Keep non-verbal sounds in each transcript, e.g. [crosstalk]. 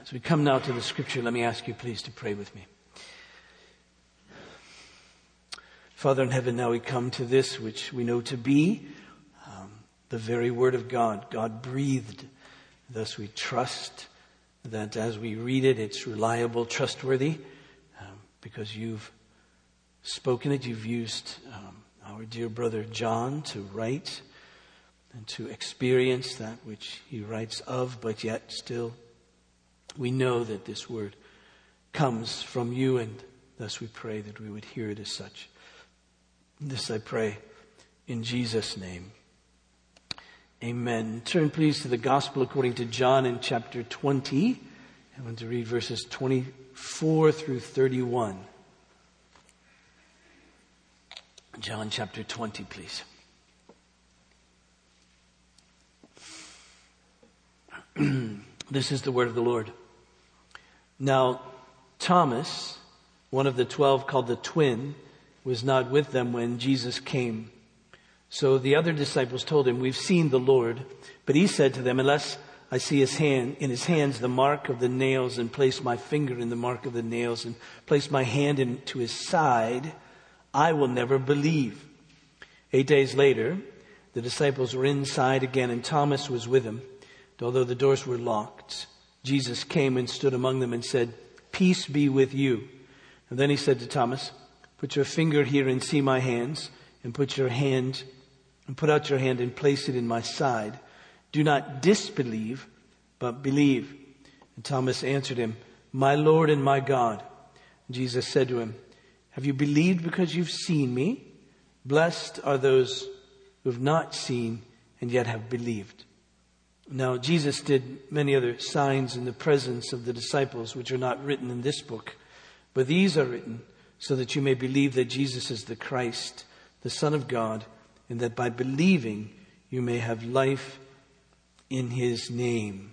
As we come now to the scripture, let me ask you please to pray with me. Father in heaven, now we come to this which we know to be um, the very word of God, God breathed. Thus we trust that as we read it, it's reliable, trustworthy, um, because you've spoken it. You've used um, our dear brother John to write and to experience that which he writes of, but yet still we know that this word comes from you, and thus we pray that we would hear it as such. This I pray in Jesus' name. Amen. Turn please to the Gospel according to John in chapter 20. I want to read verses 24 through 31. John chapter 20, please. [clears throat] this is the word of the Lord. Now, Thomas, one of the twelve called the twin, was not with them when Jesus came. So the other disciples told him, We've seen the Lord. But he said to them, Unless I see his hand, in his hands the mark of the nails, and place my finger in the mark of the nails, and place my hand into his side, I will never believe. Eight days later, the disciples were inside again, and Thomas was with them. Although the doors were locked, Jesus came and stood among them and said, Peace be with you. And then he said to Thomas, Put your finger here and see my hands, and put your hand, and put out your hand and place it in my side. Do not disbelieve, but believe. And Thomas answered him, My Lord and my God. And Jesus said to him, Have you believed because you've seen me? Blessed are those who have not seen and yet have believed. Now, Jesus did many other signs in the presence of the disciples, which are not written in this book, but these are written so that you may believe that Jesus is the Christ, the Son of God, and that by believing you may have life in his name.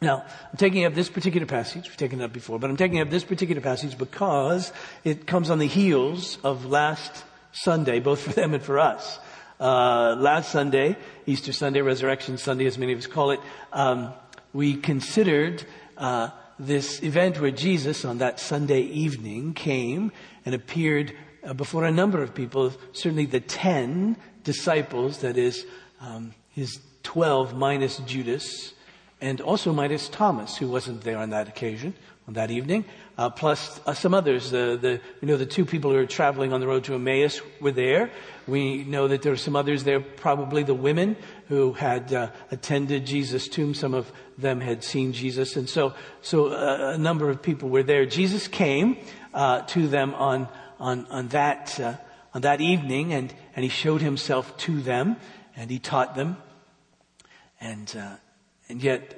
Now, I'm taking up this particular passage, we've taken it up before, but I'm taking up this particular passage because it comes on the heels of last Sunday, both for them and for us. Uh, last Sunday, Easter Sunday, Resurrection Sunday, as many of us call it, um, we considered uh, this event where Jesus, on that Sunday evening, came and appeared uh, before a number of people, certainly the ten disciples, that is, um, his twelve minus Judas, and also minus Thomas, who wasn't there on that occasion, on that evening uh, plus uh, some others. Uh, the, we know the two people who are traveling on the road to Emmaus were there. We know that there were some others there, probably the women who had uh, attended Jesus' tomb. Some of them had seen Jesus, and so so uh, a number of people were there. Jesus came uh, to them on on on that on that evening, and and he showed himself to them, and he taught them, and and yet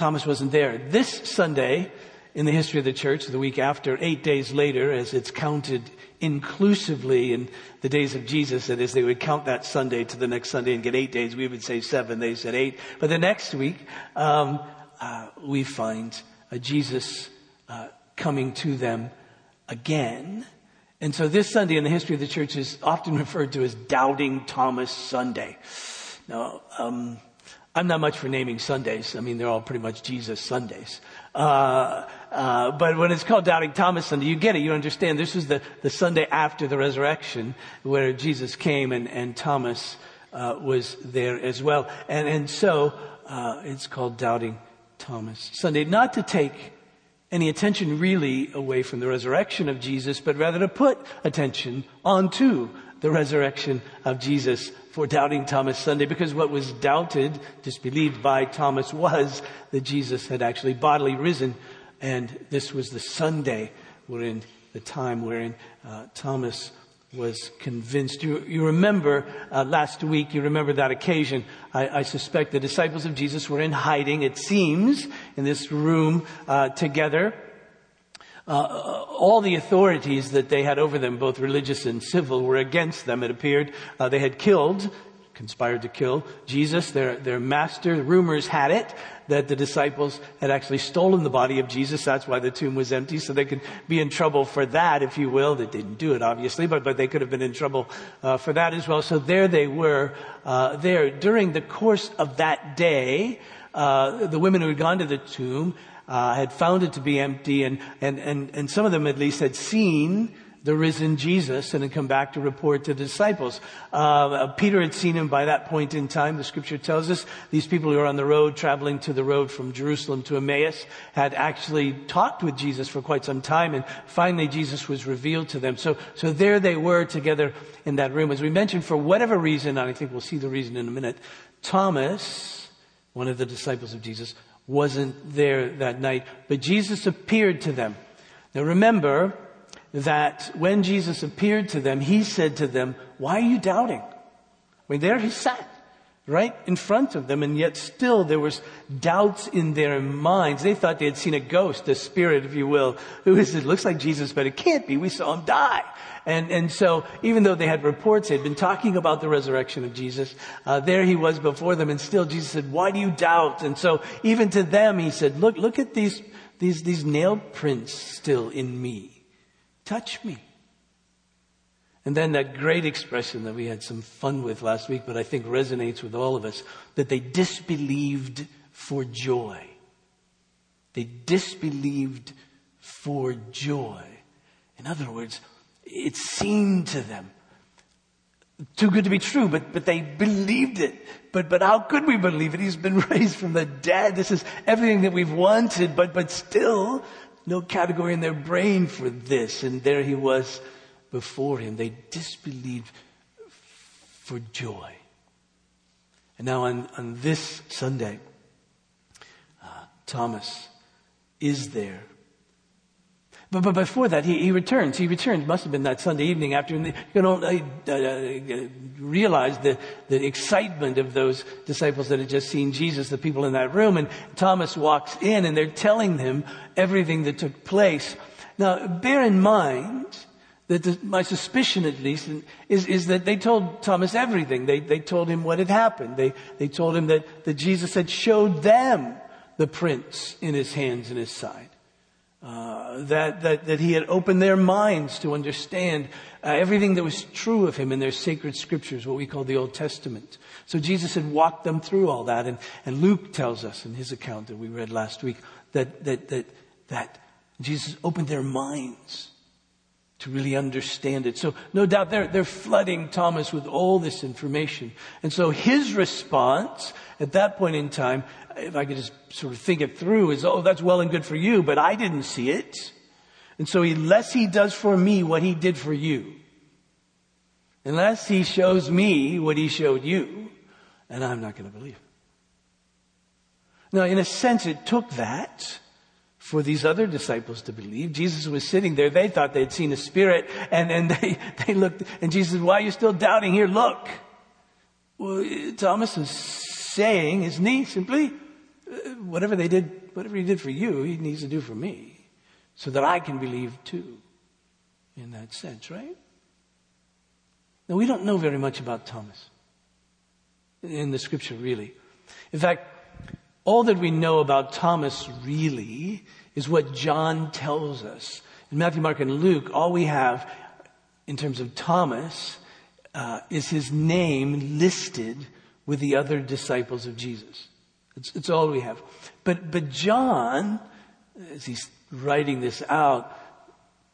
Thomas wasn't there. This Sunday, in the history of the church, the week after, eight days later, as it's counted inclusively in the days of Jesus, that is, they would count that Sunday to the next Sunday and get eight days. We would say seven, they said eight. But the next week, um, uh, we find uh, Jesus uh, coming to them again. And so this Sunday in the history of the church is often [laughs] referred to as Doubting Thomas Sunday. Now, um, I'm not much for naming Sundays. I mean, they're all pretty much Jesus Sundays. Uh, uh, but when it's called Doubting Thomas Sunday, you get it. You understand. This was the, the Sunday after the resurrection where Jesus came and, and Thomas uh, was there as well. And, and so uh, it's called Doubting Thomas Sunday. Not to take any attention really away from the resurrection of Jesus, but rather to put attention onto the resurrection of Jesus for doubting Thomas Sunday because what was doubted, disbelieved by Thomas was that Jesus had actually bodily risen. And this was the Sunday wherein the time wherein uh, Thomas was convinced. You, you remember uh, last week, you remember that occasion. I, I, suspect the disciples of Jesus were in hiding, it seems, in this room uh, together uh, all the authorities that they had over them, both religious and civil, were against them. It appeared uh, they had killed conspired to kill Jesus, their, their master. Rumors had it that the disciples had actually stolen the body of Jesus. That's why the tomb was empty, so they could be in trouble for that, if you will. They didn't do it, obviously, but, but they could have been in trouble uh, for that as well. So there they were, uh, there. During the course of that day, uh, the women who had gone to the tomb uh, had found it to be empty, and, and, and, and some of them at least had seen the risen Jesus and had come back to report to the disciples. Uh, Peter had seen him by that point in time. The scripture tells us these people who were on the road traveling to the road from Jerusalem to Emmaus had actually talked with Jesus for quite some time and finally Jesus was revealed to them. So, so there they were together in that room. As we mentioned, for whatever reason, and I think we'll see the reason in a minute, Thomas, one of the disciples of Jesus, wasn't there that night, but Jesus appeared to them. Now remember, that when Jesus appeared to them, he said to them, why are you doubting? I mean, there he sat right in front of them and yet still there was doubts in their minds. They thought they had seen a ghost, a spirit, if you will, who is, it looks like Jesus, but it can't be. We saw him die. And, and so even though they had reports, they had been talking about the resurrection of Jesus, uh, there he was before them and still Jesus said, why do you doubt? And so even to them he said, look, look at these, these, these nail prints still in me. Touch me. And then that great expression that we had some fun with last week, but I think resonates with all of us, that they disbelieved for joy. They disbelieved for joy. In other words, it seemed to them too good to be true, but, but they believed it. But, but how could we believe it? He's been [laughs] raised from the dead. This is everything that we've wanted, but, but still, no category in their brain for this. And there he was before him. They disbelieved for joy. And now on, on this Sunday, uh, Thomas is there but, but before that, he, he returns. He returns. Must have been that Sunday evening after. You can only uh, uh, the, the excitement of those disciples that had just seen Jesus, the people in that room. And Thomas walks in and they're telling him everything that took place. Now, bear in mind that my suspicion, at least, is, is that they told Thomas everything. They, they told him what had happened. They, they told him that, that Jesus had showed them the prints in his hands and his side. Uh, that, that, that he had opened their minds to understand uh, everything that was true of him in their sacred scriptures, what we call the Old Testament. So Jesus had walked them through all that, and, and Luke tells us in his account that we read last week that, that, that, that Jesus opened their minds to really understand it. So no doubt they're, they're flooding Thomas with all this information. And so his response at that point in time if I could just sort of think it through, is, oh, that's well and good for you, but I didn't see it. And so unless he does for me what he did for you, unless he shows me what he showed you, and I'm not going to believe. Now, in a sense, it took that for these other disciples to believe. Jesus was sitting there. They thought they'd seen a spirit and, and they, [laughs] they looked and Jesus said, why are you still doubting? Here, look. Well, Thomas is saying, isn't he? Simply, uh, whatever they did, whatever he did for you, he needs to do for me so that I can believe too in that sense, right? Now we don't know very much about Thomas in the scripture really. In fact, all that we know about Thomas really is what John tells us. In Matthew, Mark, and Luke, all we have in terms of Thomas uh, is his name listed with the other disciples of Jesus. It's, it's all we have. But, but John, as he's writing this out,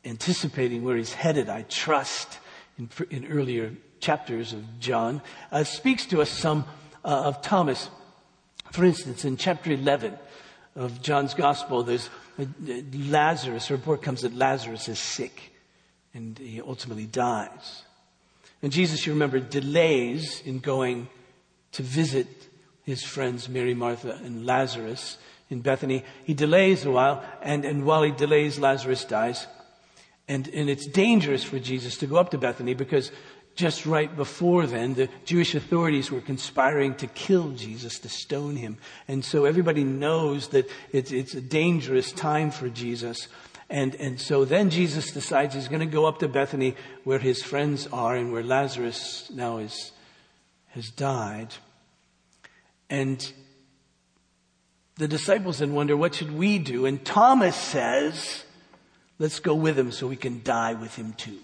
anticipating where he's headed, I trust, in, in earlier chapters of John, uh, speaks to us some uh, of Thomas. For instance, in chapter 11 of John's gospel, there's Lazarus, a report comes that Lazarus is sick and he ultimately dies. And Jesus, you remember, delays in going to visit his friends Mary, Martha, and Lazarus in Bethany. He delays a while, and, and while he delays, Lazarus dies. And, and it's dangerous for Jesus to go up to Bethany because just right before then, the Jewish authorities were conspiring to kill Jesus, to stone him. And so everybody knows that it's, it's a dangerous time for Jesus. And, and so then Jesus decides he's going to go up to Bethany where his friends are and where Lazarus now is has died. And the disciples then wonder, what should we do? And Thomas says, let's go with him so we can die with him too.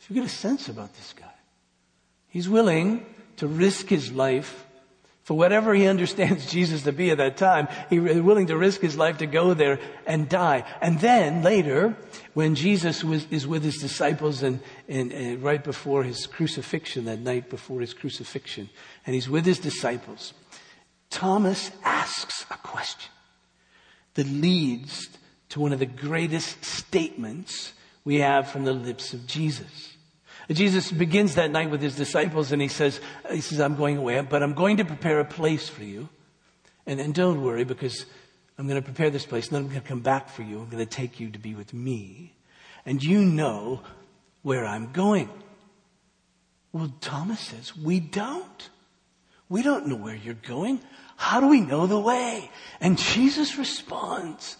So you get a sense about this guy. He's willing to risk his life for whatever he [laughs] understands Jesus to be at that time. He's willing to risk his life to go there and die. And then later, when Jesus was, is with his disciples and, and, and right before his crucifixion, that night before his crucifixion, and he's with his disciples, Thomas asks a question that leads to one of the greatest statements we have from the lips of Jesus. Jesus begins that night with his disciples and he says, he says, I'm going away, but I'm going to prepare a place for you. And, and don't worry because I'm going to prepare this place and then I'm going to come back for you. I'm going to take you to be with me. And you know where I'm going. Well, Thomas says, we don't. We don't know where you're going. How do we know the way? And Jesus responds,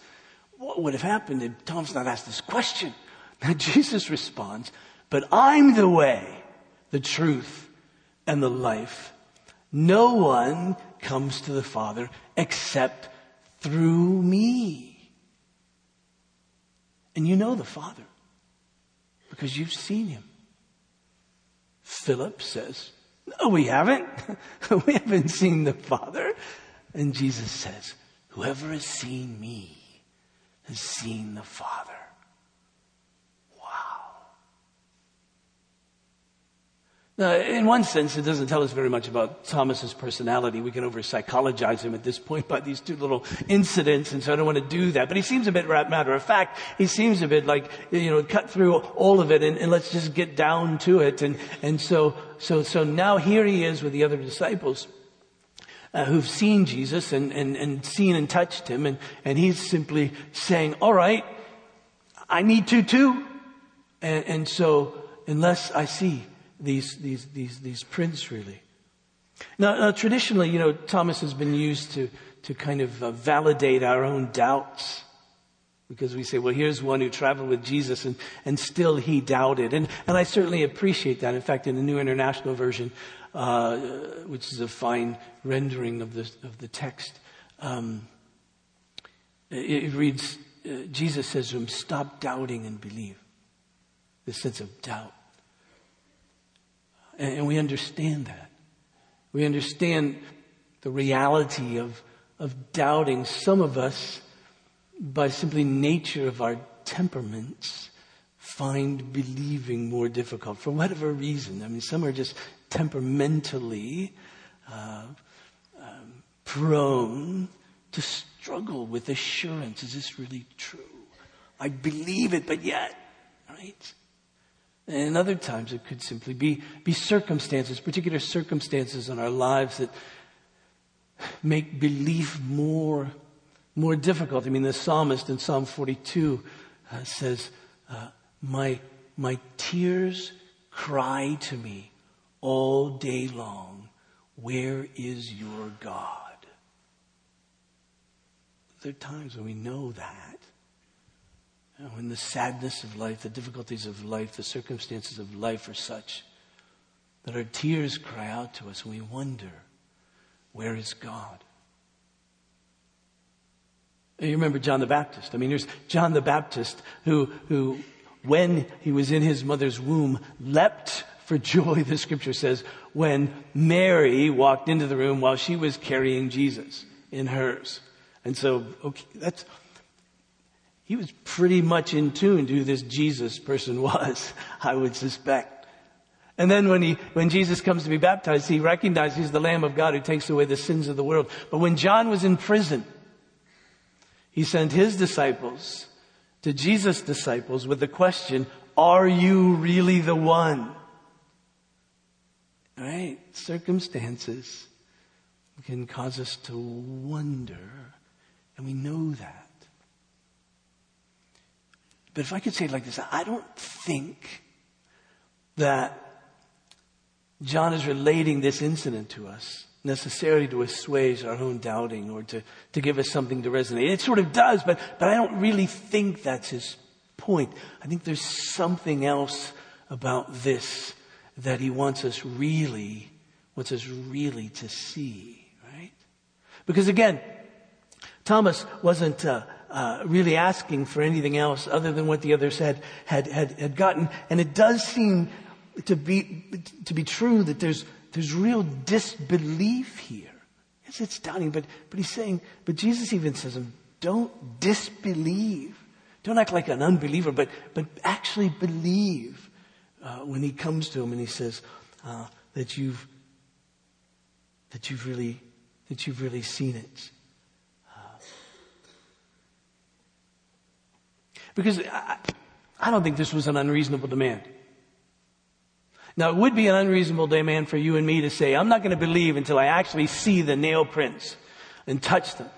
what would have happened if Thomas not asked this question? Now Jesus responds, but I'm the way, the truth, and the life. No one comes to the Father except through me. And you know the Father because you've seen him. Philip says, No, we haven't. [laughs] we haven't seen the Father. And Jesus says, Whoever has seen me has seen the Father. Now, in one sense, it doesn't tell us very much about Thomas's personality. We can over psychologize him at this point by these two little incidents, and so I don't want to do that. But he seems a bit matter of fact. He seems a bit like, you know, cut through all of it and, and let's just get down to it. And, and so, so, so now here he is with the other disciples. Uh, who've seen Jesus and, and, and seen and touched him, and, and he's simply saying, All right, I need to too. And, and so, unless I see these, these, these, these prints really. Now, now, traditionally, you know, Thomas has been used to, to kind of uh, validate our own doubts. Because we say, well, here's one who traveled with Jesus and, and still he doubted. And, and I certainly appreciate that. In fact, in the New International Version, uh, which is a fine rendering of the, of the text, um, it, it, reads, uh, Jesus says to him, stop doubting and believe. This sense of doubt. And we understand that. We understand the reality of, of doubting. Some of us, by simply nature of our temperaments, find believing more difficult for whatever reason. I mean, some are just temperamentally uh, um, prone to struggle with assurance. Is this really true? I believe it, but yet, right? And other times it could simply be, be circumstances, particular circumstances in our lives that make belief more, more difficult. I mean, the psalmist in Psalm 42 uh, says, uh, my, my tears cry to me all day long, where is your God? There are times when we know that. When the sadness of life, the difficulties of life, the circumstances of life are such that our tears cry out to us and we wonder, where is God? You remember John the Baptist. I mean, there's John the Baptist who, who, when he was in his mother's womb, leapt for joy, the scripture says, when Mary walked into the room while she was carrying Jesus in hers. And so, okay, that's, he was pretty much in tune to who this Jesus person [laughs] was, I would suspect. And then when he, when Jesus comes to be baptized, he recognizes he's the Lamb of God who takes away the sins of the world. But when John was in prison, he sent his disciples to Jesus' disciples with the question, are you really the one? Right? Circumstances can cause us to wonder, and we know that. But if I could say it like this, I don't think that John is relating this incident to us necessarily to assuage our own doubting or to, to give us something to resonate. It sort of does, but, but I don't really think that's his point. I think there's something else about this that he wants us really, wants us really to see, right? Because again, Thomas wasn't uh, uh, really asking for anything else other than what the others had, had, had, had gotten. And it does seem to be, to be true that there's, there's real disbelief here. Yes, it's stunning, but, but he's saying, but Jesus even says, don't disbelieve. Don't act like an unbeliever, but, but actually believe uh, when he comes to him and he says uh, that you've that you've really that you've really seen it. Because I, I don't think this was an unreasonable demand. Now, it would be an unreasonable demand for you and me to say, I'm not going to believe until I actually see the nail prints and touch them.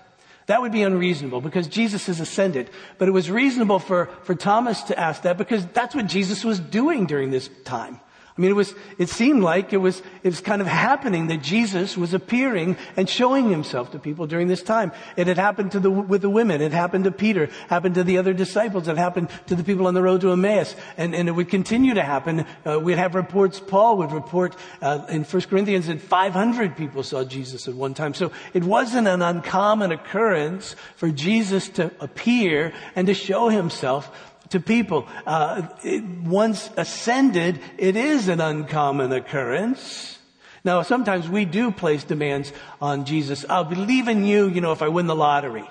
That would be unreasonable because Jesus has ascended. But it was reasonable for, for Thomas to ask that because that's what Jesus was doing during this time. I mean, it was, it seemed like it was, it was kind of happening that Jesus was appearing and showing himself to people during this time. It had happened to the, with the women. It happened to Peter, happened to the other disciples. It happened to the people on the road to Emmaus. And, and it would continue to happen. Uh, we'd have reports, Paul would report, uh, in 1 Corinthians that 500 people saw Jesus at one time. So it wasn't an uncommon occurrence for Jesus to appear and to show himself to people. Uh, it, once ascended, it is an uncommon occurrence. Now, sometimes we do place demands on Jesus. I'll believe in you, you know, if I win the lottery.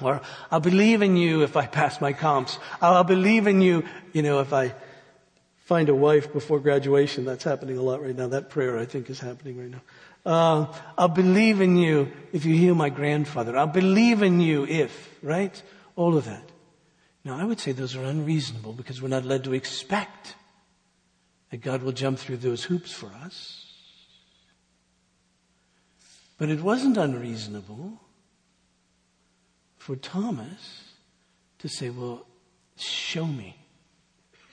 Or I'll believe in you if I pass my comps. I'll believe in you, you know, if I find a wife before graduation. That's happening a lot right now. That prayer, I think, is happening right now. Uh, I'll believe in you if you heal my grandfather. I'll believe in you if, right? All of that. Now, I would say those are unreasonable because we're not led to expect that God will jump through those hoops for us. But it wasn't unreasonable for Thomas to say, Well, show me.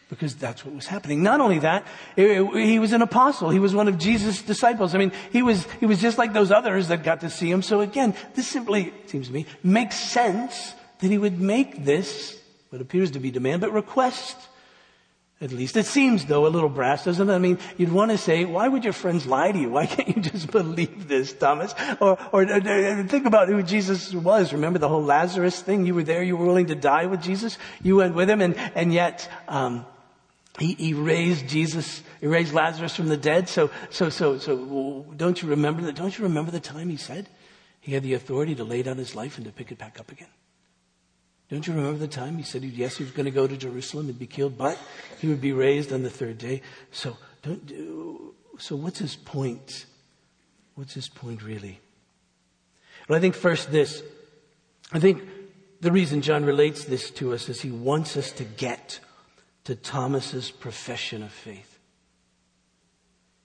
Because that's what was happening. Not only that, he was an apostle. He was one of Jesus' disciples. I mean, he was, he was just like those others that got to see him. So again, this simply, seems to me, makes sense that he would make this what appears to be demand, but request. At least it seems though a little brass, doesn't it? I mean, you'd want to say, why would your friends lie to you? Why can't you just [laughs] believe this, Thomas? Or, or, or, think about who Jesus was. Remember the whole Lazarus thing? You were there, you were willing to die with Jesus. You went with him and, and yet, um, he, he raised Jesus, he raised Lazarus from the dead. So, so, so, so, don't you remember that? Don't you remember the time he said he had the authority to lay down his life and to pick it back up again? Don't you remember the time he said, yes, he was going to go to Jerusalem and be killed, but he would be raised on the third day. So, don't do, so what's his point? What's his point really? Well, I think first this. I think the reason John relates this to us is he wants us to get to Thomas's profession of faith.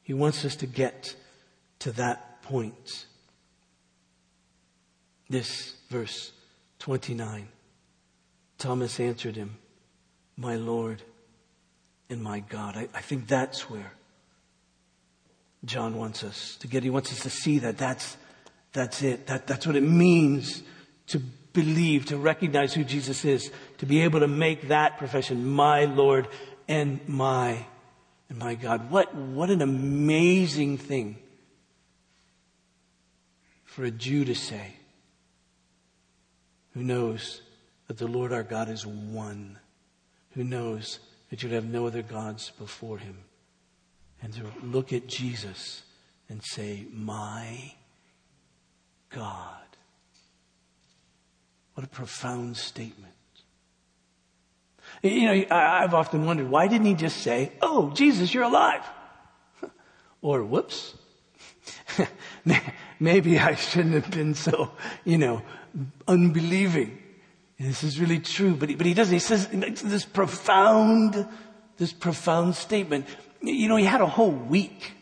He wants us to get to that point. This verse 29. Thomas answered him, My Lord and my God. I, I, think that's where John wants us to get. He wants us to see that that's, that's it. That, that's what it means to believe, to recognize who Jesus is, to be able to make that profession, my Lord and my, and my God. What, what an amazing thing for a Jew to say who knows that the Lord our God is one, who knows that you'd have no other gods before him. And to look at Jesus and say, My God. What a profound statement. You know, I've often wondered, why didn't he just say, Oh, Jesus, you're alive? [laughs] or, whoops. [laughs] Maybe I shouldn't have been so, you know, unbelieving. This is really true, but he, but he doesn't. He says this profound, this profound statement. You know, he had a whole week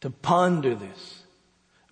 to ponder this.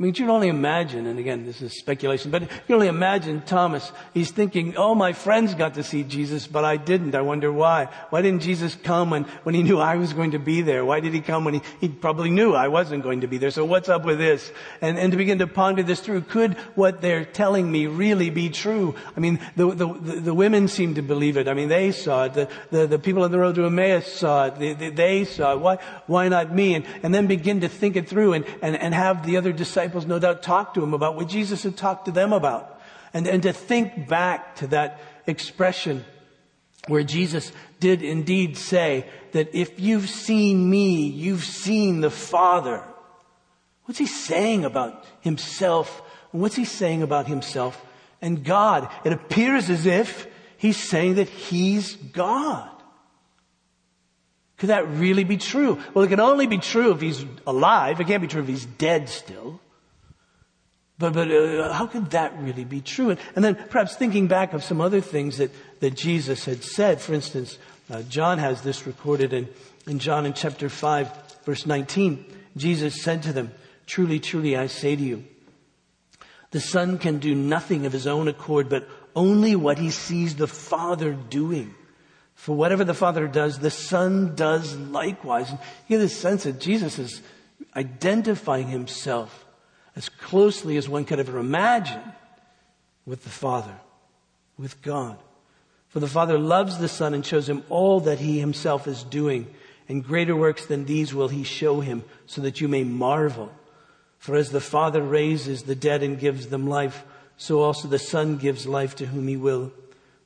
I mean, you can only imagine, and again, this is speculation, but you can only imagine Thomas. He's thinking, oh, my friends got to see Jesus, but I didn't. I wonder why. Why didn't Jesus come when, when he knew I was going to be there? Why did he come when he, he probably knew I wasn't going to be there? So what's up with this? And, and to begin to ponder this through, could what they're telling me really be true? I mean, the, the, the, the women seem to believe it. I mean, they saw it. The, the, the people on the road to Emmaus saw it. They, they, they saw it. Why, why not me? And, and then begin to think it through and, and, and have the other disciples disciples no doubt talked to him about what Jesus had talked to them about. And, and to think back to that expression where Jesus did indeed say that if you've seen me, you've seen the Father. What's he saying about himself? What's he saying about himself and God? It appears as if he's saying that he's God. Could that really be true? Well, it can only be true if he's alive. It can't be true if he's dead still. But, but uh, how could that really be true? And, and, then perhaps thinking back of some other things that, that Jesus had said. For instance, uh, John has this recorded in, in John in chapter 5, verse 19. Jesus said to them, Truly, truly, I say to you, the Son can do nothing of his own accord, but only what he sees the Father doing. For whatever the Father does, the Son does likewise. And you get this sense that Jesus is identifying himself as closely as one could ever imagine with the Father, with God. For the Father loves the Son and shows him all that he himself is doing, and greater works than these will he show him, so that you may marvel. For as the Father raises the dead and gives them life, so also the Son gives life to whom he will.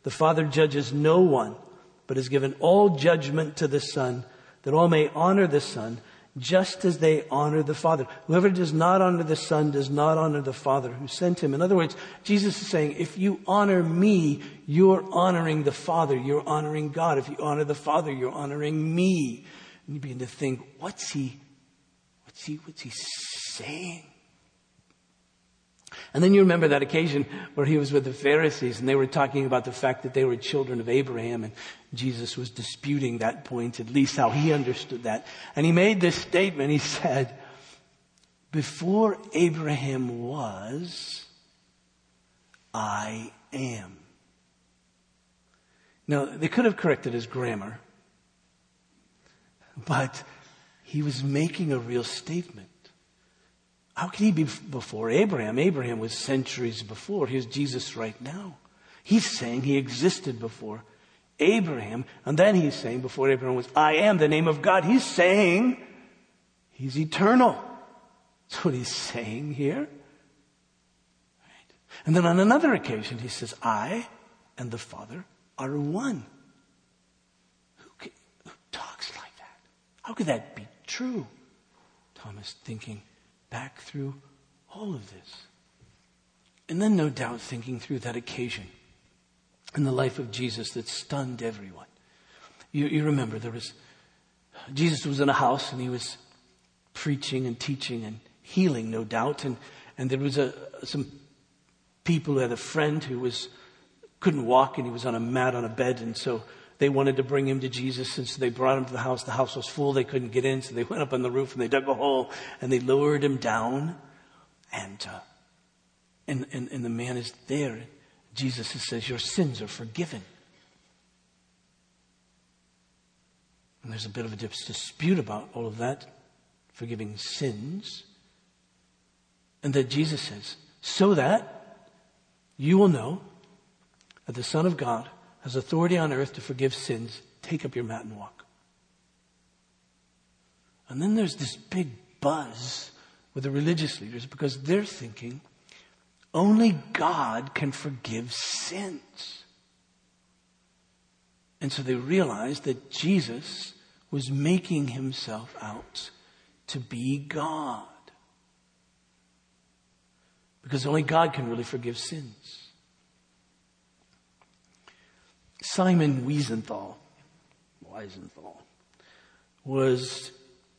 The Father judges no one, but has given all judgment to the Son, that all may honor the Son just as they honor the Father. Whoever does not honor the Son does not honor the Father who sent him. In other words, Jesus is saying, if you honor me, you're honoring the Father, you're honoring God. If you honor the Father, you're honoring me. And you begin to think, what's he, what's he, what's he saying? And then you remember that occasion where he was with the Pharisees and they were talking about the fact that they were children of Abraham and Jesus was disputing that point, at least how he understood that. And he made this statement. He said, before Abraham was, I am. Now, they could have corrected his grammar, but he was making a real statement. How can he be before Abraham? Abraham was centuries before. Here's Jesus right now. He's saying he existed before Abraham. And then he's saying before Abraham was, I am the name of God. He's saying he's eternal. That's what he's saying here. Right? And then on another occasion, he says, I and the Father are one. Who, can, who talks like that? How could that be true? Thomas thinking, back through all of this. And then, no doubt, thinking through that occasion in the life of Jesus that stunned everyone. You, you remember there was, Jesus was in a house and he was preaching and teaching and healing, no doubt. And, and there was a, some people who had a friend who was, couldn't walk and he was on a mat on a bed. And so they wanted to bring him to Jesus, and so they brought him to the house. The house was full; they couldn't get in, so they [laughs] went up on the roof and they dug a hole and they lowered him down, and uh, and, and and the man is there. Jesus says, "Your sins are forgiven." And there's a bit of a dispute about all of that, forgiving sins. And that Jesus says, so that you will know that the Son of God has authority on earth to forgive sins, take up your mat and walk. And then there's this big buzz with the religious leaders because they're thinking only God can forgive sins. And so they realized that Jesus was making himself out to be God. Because only God can really forgive sins. Simon Wiesenthal, Wiesenthal was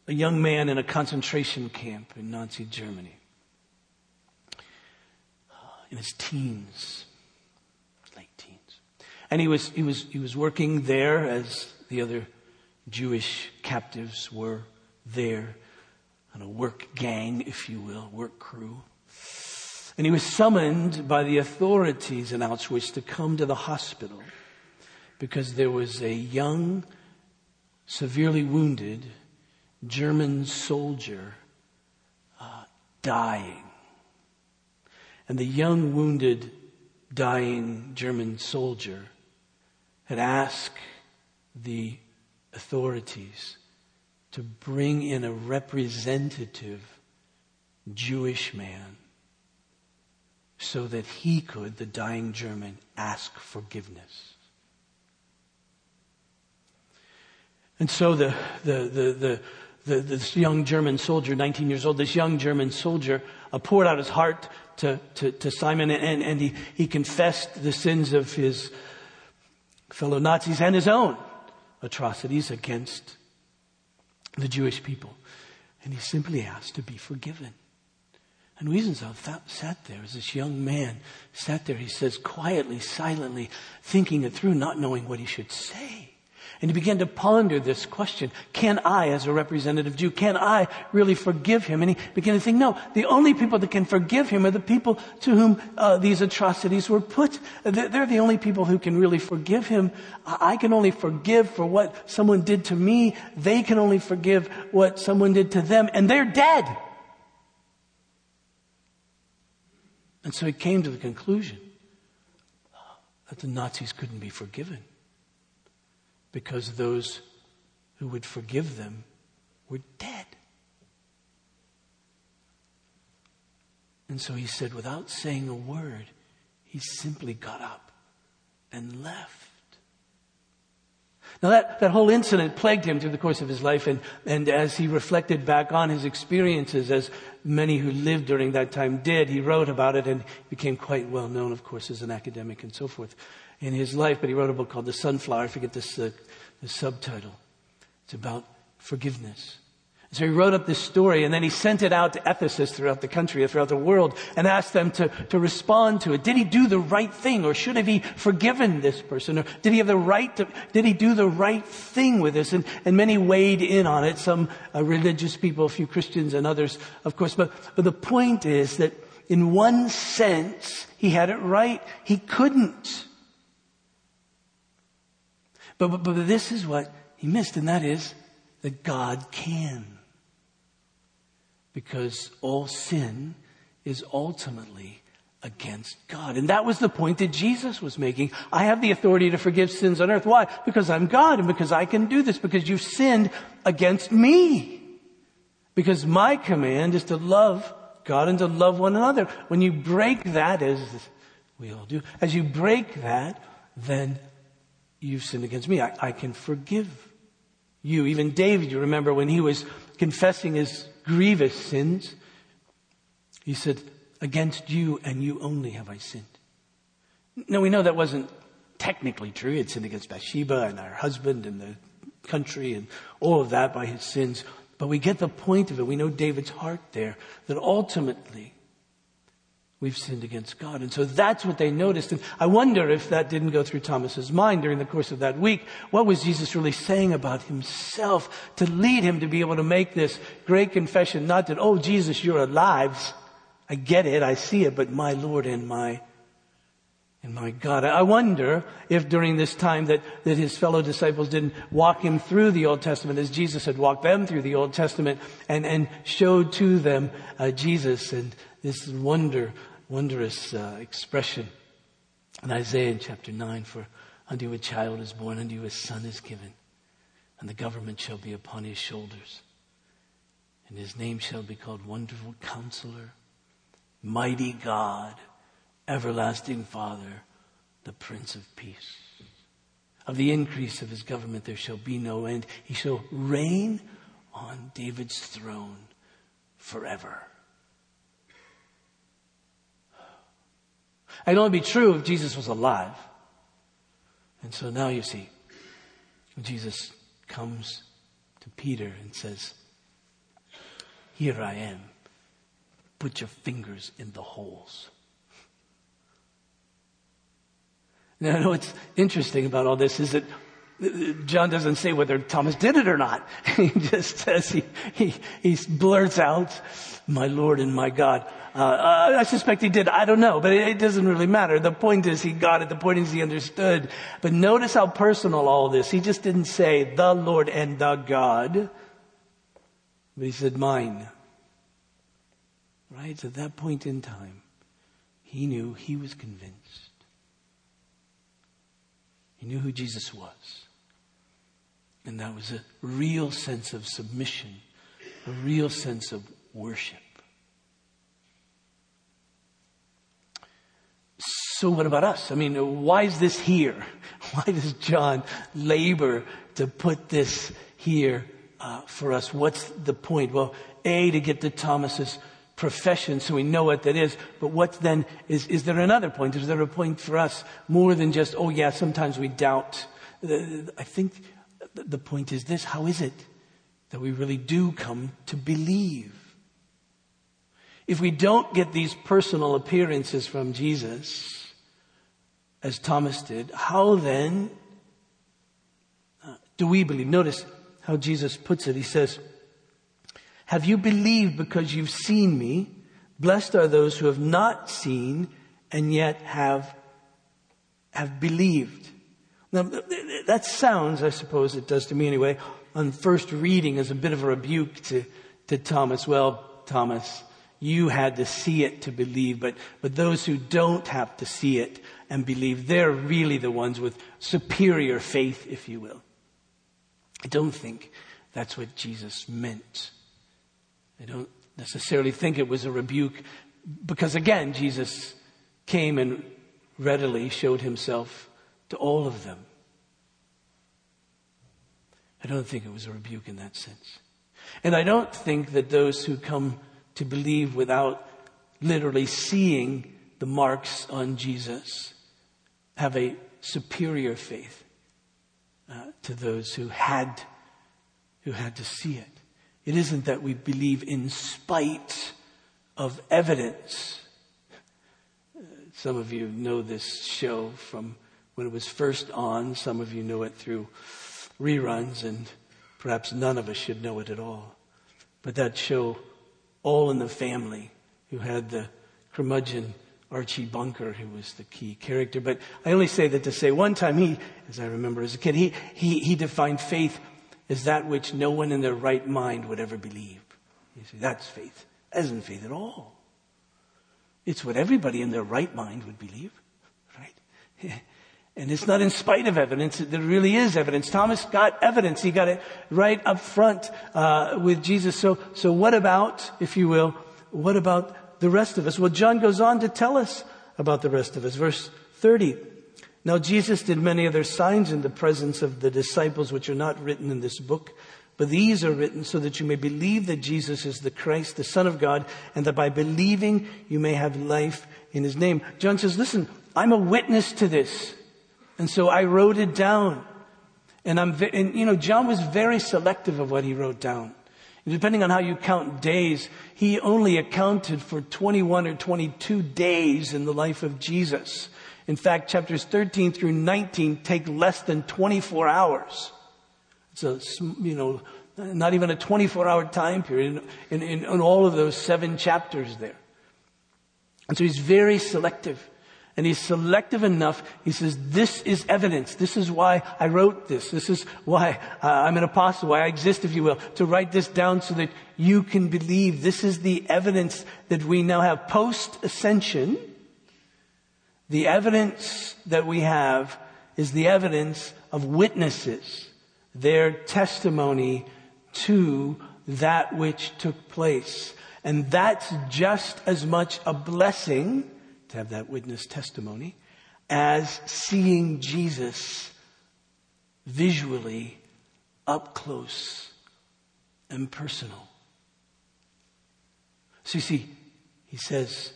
a young man in a concentration camp in Nazi Germany. In his teens, late teens. And he was, he was, he was working there as the other Jewish captives were there. on a work gang, if you will, work crew. And he was summoned by the authorities in Auschwitz to come to the hospital because there was a young, severely wounded German soldier uh, dying. And the young, wounded, dying German soldier had asked the authorities to bring in a representative Jewish man so that he could, the dying German, ask forgiveness. And so the, the, the, the, the, this young German soldier, 19 years old, this young German soldier uh, poured out his heart to, to, to Simon and, and he, he confessed the sins of his fellow Nazis and his own atrocities against the Jewish people. And he simply asked to be forgiven. And Wiesenthal sat there as this young man sat there, he says, quietly, silently, thinking it through, not knowing what he should say. And he began to ponder this question, can I, as a representative Jew, can I really forgive him? And he began to think, no, the only people that can forgive him are the people to whom uh, these atrocities were put. They're the only people who can really forgive him. I can only forgive for what someone did to me. They can only forgive what someone did to them, and they're dead. And so he came to the conclusion that the Nazis couldn't be forgiven because those who would forgive them were dead. And so he said, without saying a word, he simply got up and left. Now that, that whole incident plagued him through the course of his life and, and as he reflected back on his experiences, as many who lived during that time did, he wrote about it and became quite well known, of course, as an academic and so forth in his life. But he wrote a book called The Sunflower. I forget this, uh, the subtitle. It's about forgiveness. So he wrote up this story and then he sent it out to ethicists throughout the country, throughout the world, and asked them to, to respond to it. Did he do the right thing or should have he forgiven this person? Or did he have the right to, did he do the right thing with this? And, and many weighed in on it, some uh, religious people, a few Christians and others, of course. But, but the point is that in one sense, he had it right. He couldn't. But, but, but this is what he missed, and that is that God can because all sin is ultimately against God. And that was the point that Jesus was making. I have the authority to forgive sins on earth. Why? Because I'm God and because I can do this, because you've sinned against me. Because my command is to love God and to love one another. When you break that, as we all do, as you break that, then you've sinned against me. I, I can forgive you. Even David, you remember when he was confessing his grievous sins. He said, Against you and you only have I sinned. Now we know that wasn't technically true. He had sinned against Bathsheba and her husband and the country and all of that by his sins. But we get the point of it. We know David's heart there that ultimately We've sinned against God. And so that's what they noticed. And I wonder if that didn't go through Thomas's mind during the course of that week. What was Jesus really saying about himself to lead him to be able to make this great confession? Not that, oh, Jesus, you're alive. I get it. I see it. But my Lord and my and my God, I wonder if during this time that, that his fellow disciples didn't walk him through the Old Testament as Jesus had walked them through the Old Testament and, and showed to them uh, Jesus and this wonder, wondrous uh, expression in Isaiah in chapter 9 for unto you a child is born, unto you a son is given, and the government shall be upon his shoulders. And his name shall be called Wonderful Counselor, Mighty God, Everlasting Father, the Prince of Peace. Of the increase of his government there shall be no end. He shall reign on David's throne forever. It'd only be true if Jesus was alive. And so now you see, Jesus comes to Peter and says, Here I am. Put your fingers in the holes. Now, what's interesting about all this is that John doesn't say whether Thomas did it or not. [laughs] He just says, he, he, he blurts out, my Lord and my God. Uh, uh, I suspect he did. I don't know, but it, it, doesn't really matter. The point is he got it. The point is he understood. But notice how personal all this. He just didn't say the Lord and the God, but he said mine. Right? At that point in time, he knew he was convinced. He knew who Jesus was. And that was a real sense of submission, a real sense of worship. So what about us? I mean, why is this here? [laughs] Why does John labor to put this here uh, for us? What's the point? Well, A, to get to Thomas's profession so we know what that is. But what then is, is there another point? Is there a point for us more than just, oh yeah, sometimes we doubt? I think the point is this how is it that we really do come to believe? If we don't get these personal appearances from Jesus, as Thomas did, how then uh, do we believe? Notice how Jesus puts it. He says, Have you believed because you've seen me? Blessed are those who have not seen and yet have, have believed. Now, that sounds, I suppose it does to me anyway, on first reading as a bit of a rebuke to, to Thomas. Well, Thomas, you had to see it to believe, but, but those who don't have to see it and believe, they're really the ones with superior faith, if you will. I don't think that's what Jesus meant. I don't necessarily think it was a rebuke because again, Jesus came and readily showed himself to all of them. I don't think it was a rebuke in that sense. And I don't think that those who come to believe without literally seeing the marks on Jesus have a superior faith uh, to those who had who had to see it. It isn't that we believe in spite of evidence. Uh, some of you know this show from when it was first on. Some of you know it through reruns, and perhaps none of us should know it at all. But that show, All in the Family, who had the curmudgeon Archie Bunker, who was the key character. But I only say that to say one time he, as I remember as a kid, he, he, he defined faith as that which no one in their right mind would ever believe. You see, that's faith. That isn't faith at all. It's what everybody in their right mind would believe, right? [laughs] And it's not in spite of evidence. There really is evidence. Thomas got evidence. He got it right up front uh, with Jesus. So, so what about, if you will, what about the rest of us? Well, John goes on to tell us about the rest of us. Verse 30. Now Jesus did many other signs in the presence of the disciples, which are not written in this book. But these are written so that you may believe that Jesus is the Christ, the Son of God, and that by believing you may have life in His name. John says, listen, I'm a witness to this. And so I wrote it down. And I'm, and you know, John was very selective of what he wrote down. Depending on how you count days, he only accounted for 21 or 22 days in the life of Jesus. In fact, chapters 13 through 19 take less than 24 hours. It's a, you know, not even a 24 hour time period in, in, in all of those seven chapters there. And so he's very selective. And he's selective enough. He says, this is evidence. This is why I wrote this. This is why uh, I'm an apostle, why I exist, if you will, to write this down so that you can believe. This is the evidence that we now have post ascension. The evidence that we have is the evidence of witnesses, their testimony to that which took place. And that's just as much a blessing to have that witness testimony as seeing Jesus visually up close and personal. So you see, he says,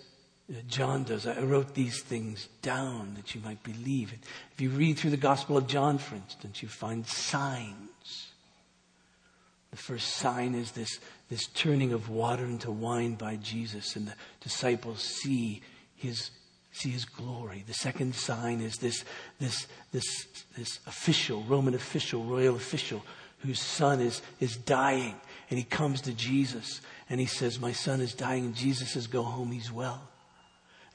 John does, I wrote these things down that you might believe. If you read through the Gospel of John, for instance, you find signs. The first sign is this, this turning of water into wine by Jesus, and the disciples see his see his glory. The second sign is this, this, this, this official, Roman official, royal official, whose son is, is dying. And he comes to Jesus and he says, My son is dying. And Jesus says, Go home, he's well.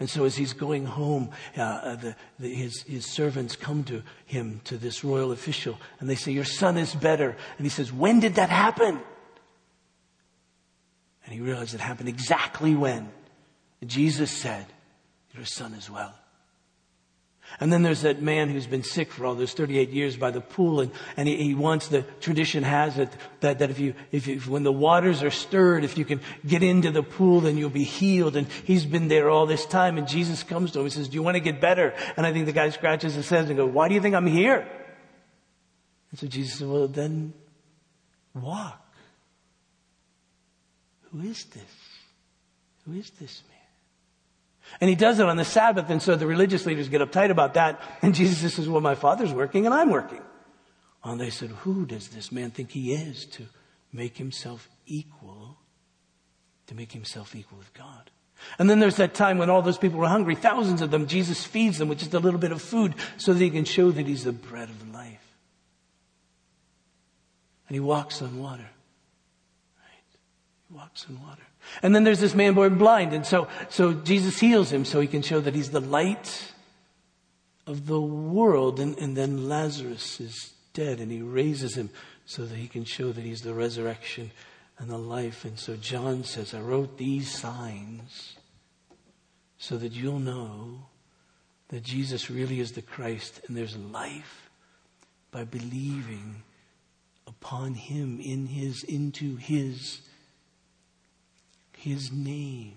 And so as he's going home, uh, uh, the, the, his, his servants come to him, to this royal official, and they say, Your son is better. And he says, When did that happen? And he realized it happened exactly when. Jesus said, Your son as well. And then there's that man who's been sick for all those 38 years by the pool, and, and he, he wants the tradition has it that, that if you, if you, when the waters are stirred, if you can get into the pool, then you'll be healed. And he's been there all this time, and Jesus comes to him and says, Do you want to get better? And I think the guy scratches his head and goes, Why do you think I'm here? And so Jesus said, Well, then walk. Who is this? Who is this man? And he does it on the Sabbath, and so the religious leaders get uptight about that. And Jesus says, Well, my father's working and I'm working. And they said, Who does this man think he is to make himself equal, to make himself equal with God? And then there's that time when all those people were hungry, thousands of them, Jesus feeds them with just a little bit of food so that he can show that he's the bread of life. And he walks on water. Right? He walks on water. And then there's this man born blind. And so, so Jesus heals him so he can show that he's the light of the world. And, and then Lazarus is dead and he raises him so that he can show that he's the resurrection and the life. And so John says, I wrote these signs so that you'll know that Jesus really is the Christ and there's life by believing upon him in his, into his his name.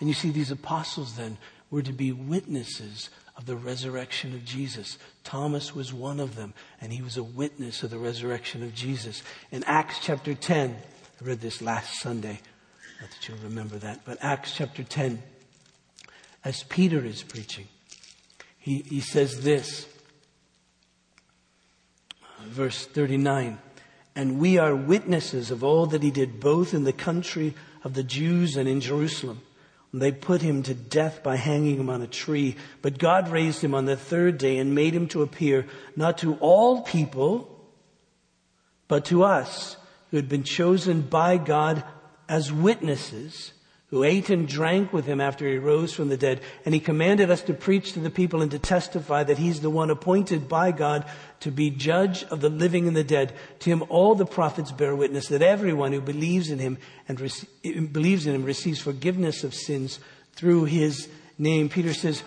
And you see, these apostles then were to be witnesses of the resurrection of Jesus. Thomas was one of them, and he was a witness of the resurrection of Jesus. In Acts chapter 10, I read this last Sunday. Not that you'll remember that, but Acts chapter 10, as Peter is preaching, he, he says this, verse 39. And we are witnesses of all that he did both in the country of the Jews and in Jerusalem. They put him to death by hanging him on a tree, but God raised him on the third day and made him to appear not to all people, but to us who had been chosen by God as witnesses who ate and drank with him after he rose from the dead. And he commanded us to preach to the people and to testify that he's the one appointed by God to be judge of the living and the dead. To him, all the prophets bear witness that everyone who believes in him and rec- believes in him receives forgiveness of sins through his name. Peter says,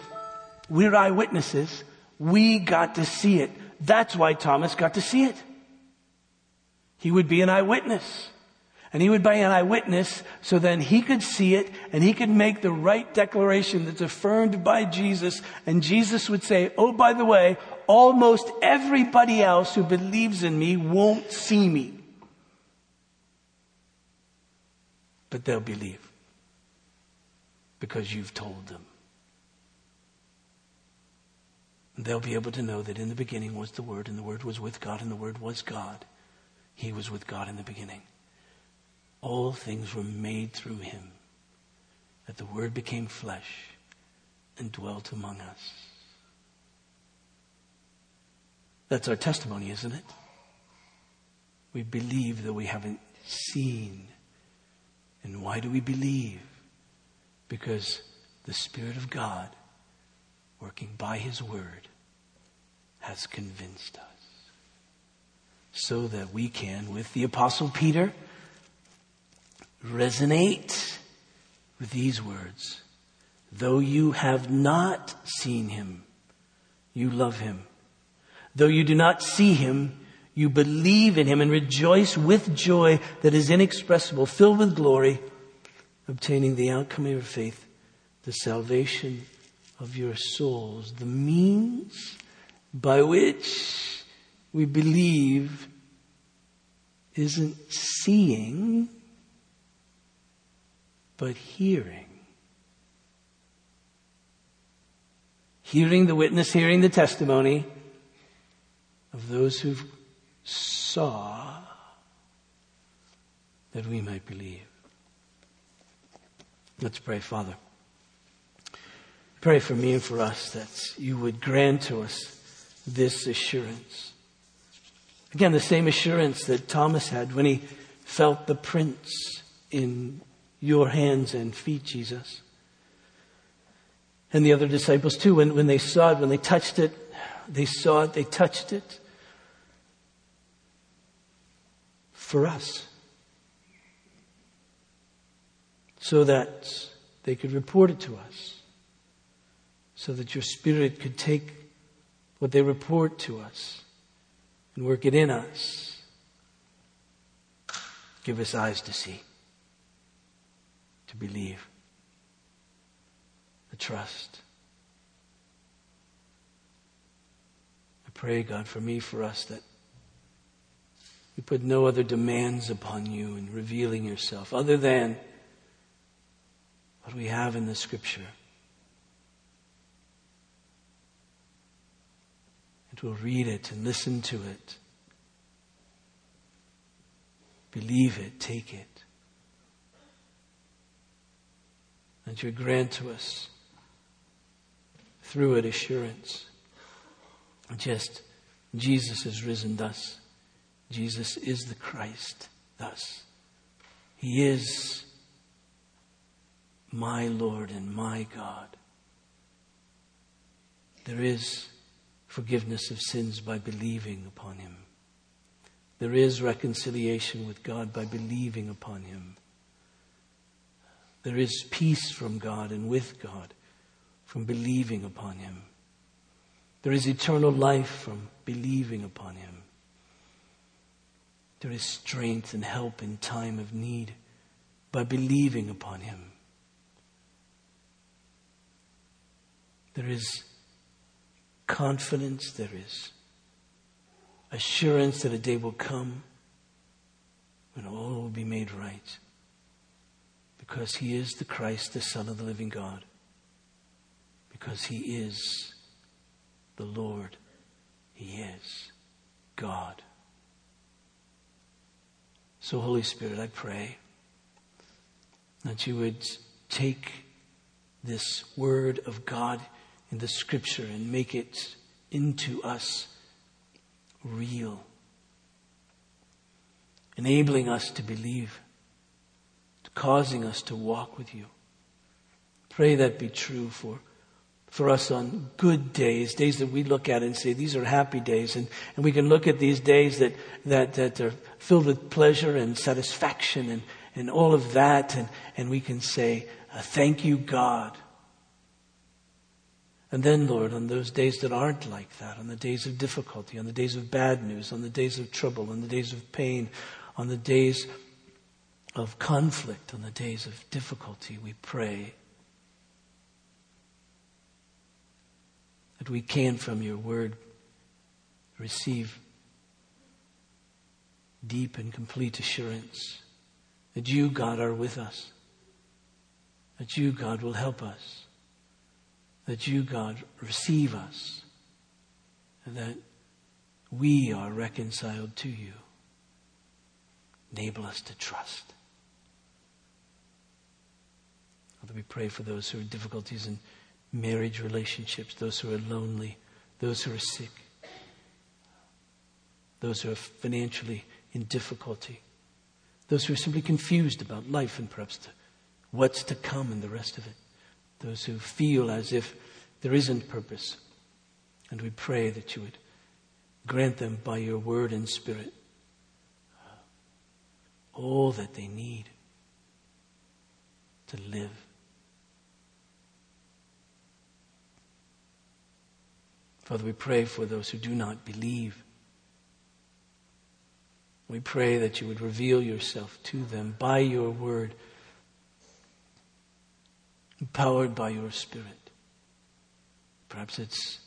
we're eyewitnesses. We got to see it. That's why Thomas got to see it. He would be an eyewitness. And he would be an eyewitness so then he could see it and he could make the right declaration that's affirmed by Jesus. And Jesus would say, Oh, by the way, almost everybody else who believes in me won't see me. But they'll believe because you've told them. And they'll be able to know that in the beginning was the Word, and the Word was with God, and the Word was God. He was with God in the beginning. All things were made through him, that the Word became flesh and dwelt among us. That's our testimony, isn't it? We believe that we haven't seen. And why do we believe? Because the Spirit of God, working by His Word, has convinced us. So that we can, with the Apostle Peter, resonate with these words. Though you have not seen him, you love him. Though you do not see him, you believe in him and rejoice with joy that is inexpressible, filled with glory, obtaining the outcome of your faith, the salvation of your souls. The means by which we believe isn't seeing, but hearing. Hearing the witness, hearing the testimony of those who saw that we might believe. Let's pray, Father. Pray for me and for us that you would grant to us this assurance. Again, the same assurance that Thomas had when he felt the prints in your hands and feet, Jesus. And the other disciples too, when, when they saw it, when they touched it, they saw it, they touched it for us. So that they could report it to us. So that your spirit could take what they report to us and work it in us. Give us eyes to see, to believe, to trust. I pray, God, for me, for us, that you put no other demands upon you in revealing yourself other than what we have in the scripture. And we'll read it and listen to it. Believe it, take it. And you grant to us through it assurance. Just Jesus has risen thus. Jesus is the Christ thus. He is my Lord and my God. There is forgiveness of sins by believing upon Him. There is reconciliation with God by believing upon Him. There is peace from God and with God from believing upon Him. There is eternal life from believing upon Him. There is strength and help in time of need by believing upon Him. There is confidence, there is assurance that a day will come when all will be made right. Because He is the Christ, the Son of the living God. Because He is the Lord. He is God. So, Holy Spirit, I pray that you would take this word of God in the scripture and make it into us real, enabling us to believe, causing us to walk with you. Pray that be true for, for us on good days, days that we look at and say, these are happy days. And, and we can look at these days that, that, that are filled with pleasure and satisfaction and, and all of that. And, and we can say, uh, thank you, God. And then, Lord, on those days that aren't like that, on the days of difficulty, on the days of bad news, on the days of trouble, on the days of pain, on the days of conflict, on the days of difficulty, we pray that we can, from your word, receive deep and complete assurance that you, God, are with us, that you, God, will help us that you, God, receive us and that we are reconciled to you. Enable us to trust. Father, we pray for those who are difficulties in marriage relationships, those who are lonely, those who are sick, those who are financially in difficulty, those who are simply confused about life and perhaps the, what's to come and the rest of it those who feel as if there isn't purpose. And we pray that you would grant them by your word and spirit all that they need to live. Father, we pray for those who do not believe. We pray that you would reveal yourself to them by your word empowered by your Spirit. Perhaps it's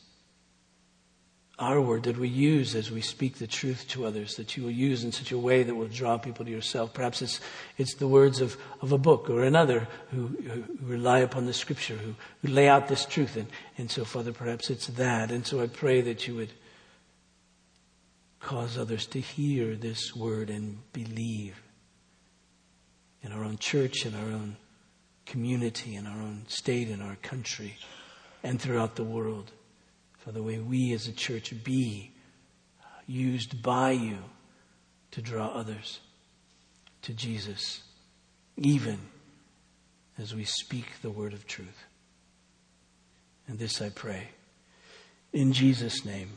our word that we use as we speak the truth to others, that you will use in such a way that will draw people to yourself. Perhaps it's, it's the words of, of a book or another who, who rely upon the scripture, who, who lay out this truth. And, and so, Father, perhaps it's that. And so I pray that you would cause others to hear this word and believe in our own church, in our own community, in our own state, in our country, and throughout the world. Father, way we as a church be uh, used by you to draw others to Jesus, even as we speak the word of truth. And this I pray. In Jesus' name.